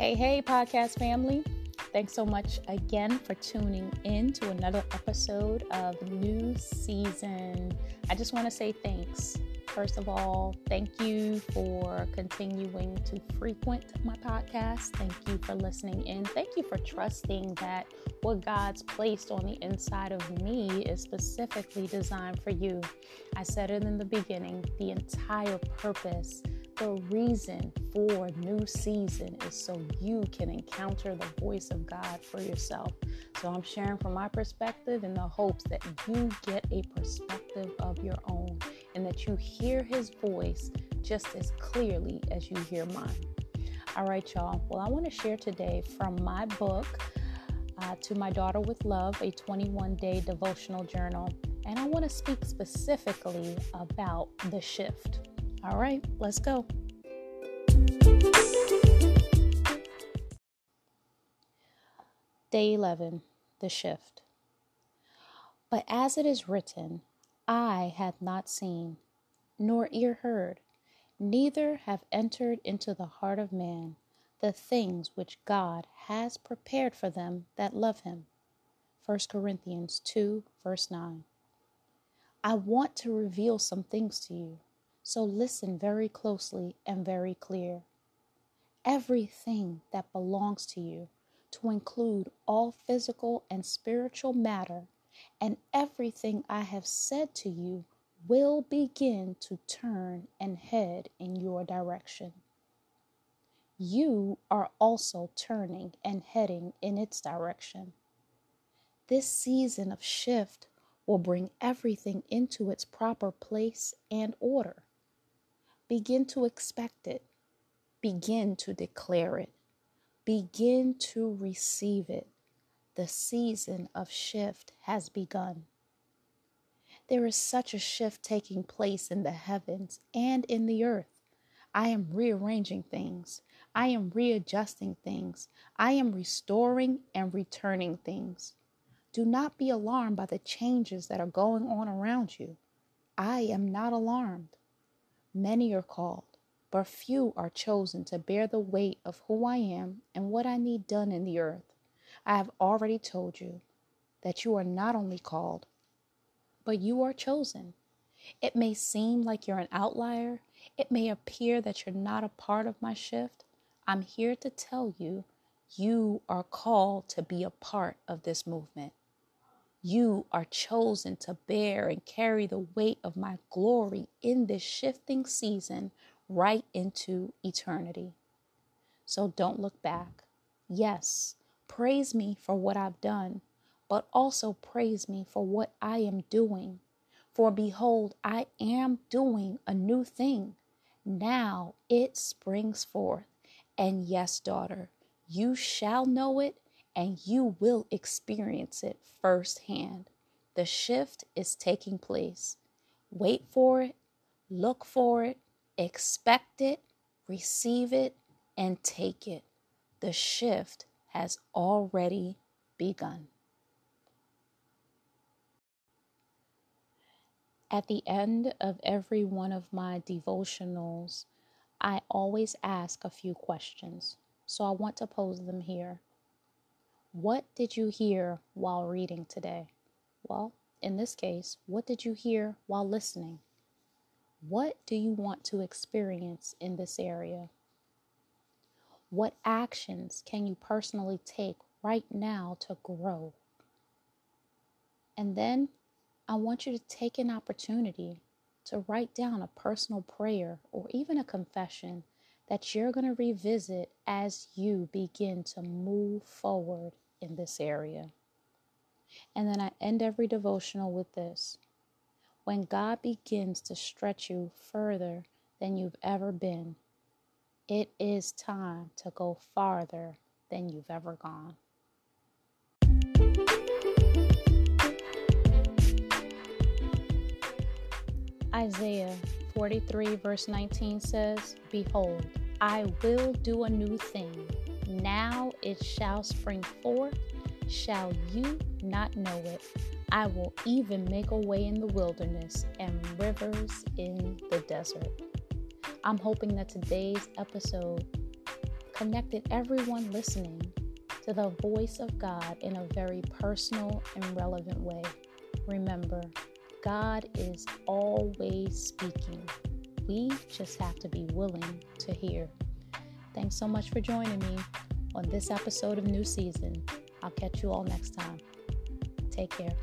Hey, hey, podcast family. Thanks so much again for tuning in to another episode of New Season. I just want to say thanks. First of all, thank you for continuing to frequent my podcast. Thank you for listening in. Thank you for trusting that what God's placed on the inside of me is specifically designed for you. I said it in the beginning the entire purpose the reason for new season is so you can encounter the voice of God for yourself. So I'm sharing from my perspective in the hopes that you get a perspective of your own and that you hear his voice just as clearly as you hear mine. All right, y'all. Well, I want to share today from my book, uh, To My Daughter with Love, a 21 day devotional journal. And I want to speak specifically about the shift. All right, let's go. Day 11 The Shift. But as it is written, eye hath not seen, nor ear heard, neither have entered into the heart of man the things which God has prepared for them that love him. 1 Corinthians 2, verse 9. I want to reveal some things to you so listen very closely and very clear. Everything that belongs to you, to include all physical and spiritual matter, and everything I have said to you will begin to turn and head in your direction. You are also turning and heading in its direction. This season of shift will bring everything into its proper place and order. Begin to expect it. Begin to declare it. Begin to receive it. The season of shift has begun. There is such a shift taking place in the heavens and in the earth. I am rearranging things. I am readjusting things. I am restoring and returning things. Do not be alarmed by the changes that are going on around you. I am not alarmed. Many are called, but few are chosen to bear the weight of who I am and what I need done in the earth. I have already told you that you are not only called, but you are chosen. It may seem like you're an outlier, it may appear that you're not a part of my shift. I'm here to tell you, you are called to be a part of this movement. You are chosen to bear and carry the weight of my glory in this shifting season right into eternity. So don't look back. Yes, praise me for what I've done, but also praise me for what I am doing. For behold, I am doing a new thing. Now it springs forth. And yes, daughter, you shall know it and you will experience it firsthand. The shift is taking place. Wait for it, look for it, expect it, receive it, and take it. The shift has already begun. At the end of every one of my devotionals, I always ask a few questions. So I want to pose them here. What did you hear while reading today? Well, in this case, what did you hear while listening? What do you want to experience in this area? What actions can you personally take right now to grow? And then I want you to take an opportunity to write down a personal prayer or even a confession that you're going to revisit as you begin to move forward in this area. And then I end every devotional with this when God begins to stretch you further than you've ever been, it is time to go farther than you've ever gone. Isaiah 43, verse 19 says, Behold, I will do a new thing. Now it shall spring forth. Shall you not know it? I will even make a way in the wilderness and rivers in the desert. I'm hoping that today's episode connected everyone listening to the voice of God in a very personal and relevant way. Remember, God is always speaking. We just have to be willing to hear. Thanks so much for joining me on this episode of New Season. I'll catch you all next time. Take care.